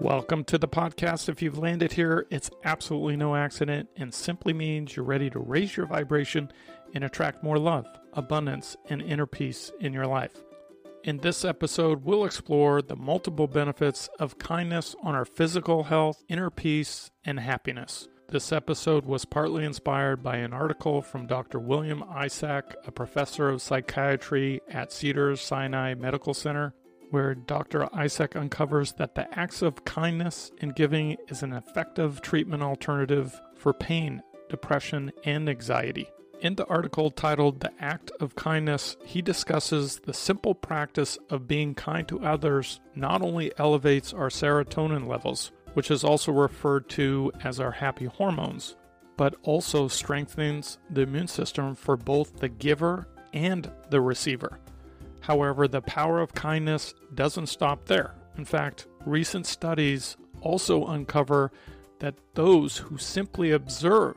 Welcome to the podcast. If you've landed here, it's absolutely no accident and simply means you're ready to raise your vibration and attract more love, abundance, and inner peace in your life. In this episode, we'll explore the multiple benefits of kindness on our physical health, inner peace, and happiness. This episode was partly inspired by an article from Dr. William Isaac, a professor of psychiatry at Cedars Sinai Medical Center, where Dr. Isaac uncovers that the acts of kindness and giving is an effective treatment alternative for pain, depression, and anxiety. In the article titled The Act of Kindness, he discusses the simple practice of being kind to others not only elevates our serotonin levels, which is also referred to as our happy hormones, but also strengthens the immune system for both the giver and the receiver. However, the power of kindness doesn't stop there. In fact, recent studies also uncover that those who simply observe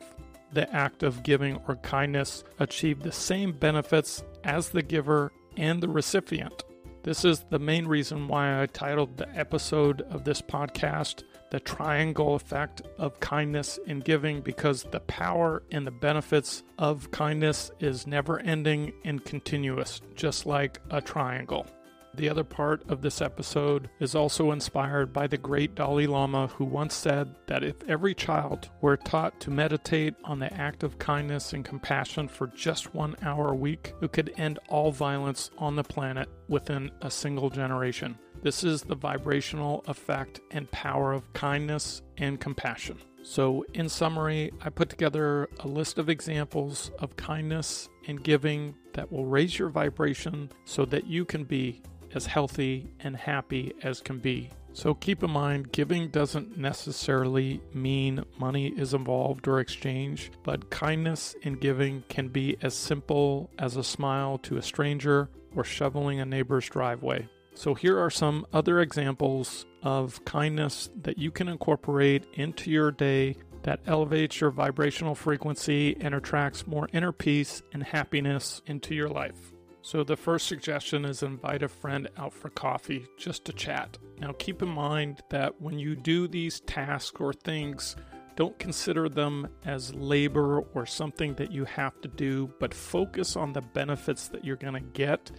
the act of giving or kindness achieve the same benefits as the giver and the recipient. This is the main reason why I titled the episode of this podcast The Triangle Effect of Kindness and Giving because the power and the benefits of kindness is never ending and continuous, just like a triangle. The other part of this episode is also inspired by the great Dalai Lama, who once said that if every child were taught to meditate on the act of kindness and compassion for just one hour a week, it could end all violence on the planet within a single generation. This is the vibrational effect and power of kindness and compassion. So, in summary, I put together a list of examples of kindness and giving that will raise your vibration so that you can be as healthy and happy as can be. So keep in mind, giving doesn't necessarily mean money is involved or exchange, but kindness in giving can be as simple as a smile to a stranger or shoveling a neighbor's driveway. So here are some other examples of kindness that you can incorporate into your day that elevates your vibrational frequency and attracts more inner peace and happiness into your life. So, the first suggestion is invite a friend out for coffee just to chat. Now, keep in mind that when you do these tasks or things, don't consider them as labor or something that you have to do, but focus on the benefits that you're going to get,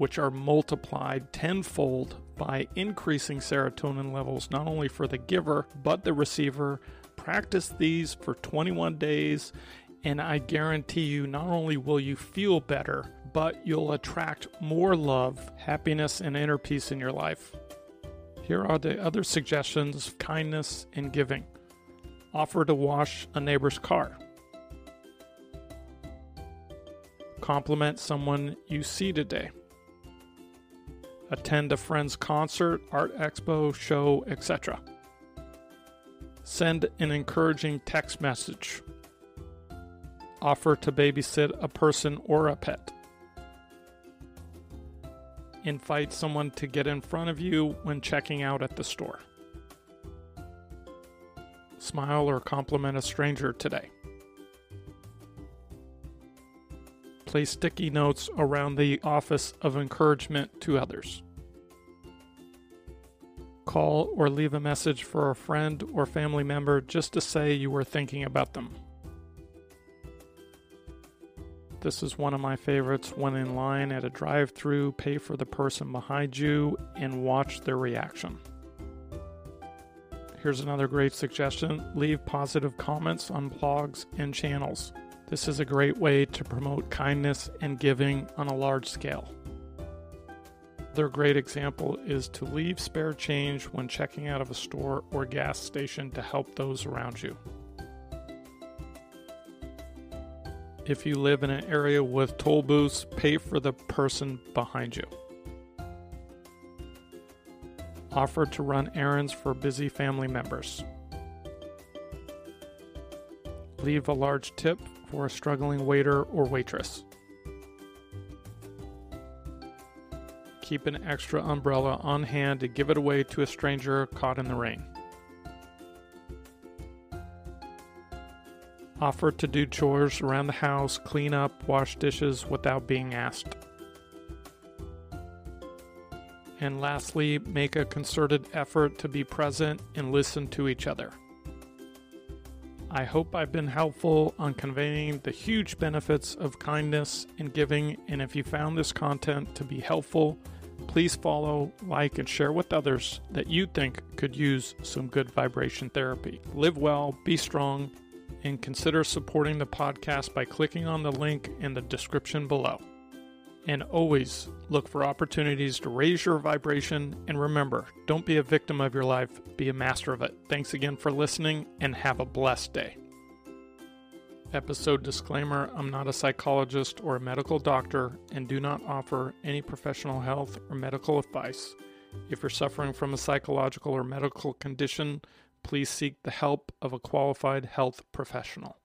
which are multiplied tenfold by increasing serotonin levels, not only for the giver, but the receiver. Practice these for 21 days, and I guarantee you, not only will you feel better, but you'll attract more love, happiness, and inner peace in your life. Here are the other suggestions kindness and giving. Offer to wash a neighbor's car. Compliment someone you see today. Attend a friend's concert, art expo, show, etc. Send an encouraging text message. Offer to babysit a person or a pet invite someone to get in front of you when checking out at the store. Smile or compliment a stranger today. Place sticky notes around the office of encouragement to others. Call or leave a message for a friend or family member just to say you were thinking about them. This is one of my favorites when in line at a drive through, pay for the person behind you and watch their reaction. Here's another great suggestion leave positive comments on blogs and channels. This is a great way to promote kindness and giving on a large scale. Another great example is to leave spare change when checking out of a store or gas station to help those around you. If you live in an area with toll booths, pay for the person behind you. Offer to run errands for busy family members. Leave a large tip for a struggling waiter or waitress. Keep an extra umbrella on hand to give it away to a stranger caught in the rain. Offer to do chores around the house, clean up, wash dishes without being asked. And lastly, make a concerted effort to be present and listen to each other. I hope I've been helpful on conveying the huge benefits of kindness and giving. And if you found this content to be helpful, please follow, like, and share with others that you think could use some good vibration therapy. Live well, be strong, and consider supporting the podcast by clicking on the link in the description below. And always look for opportunities to raise your vibration. And remember, don't be a victim of your life, be a master of it. Thanks again for listening and have a blessed day. Episode disclaimer I'm not a psychologist or a medical doctor and do not offer any professional health or medical advice. If you're suffering from a psychological or medical condition, please seek the help of a qualified health professional.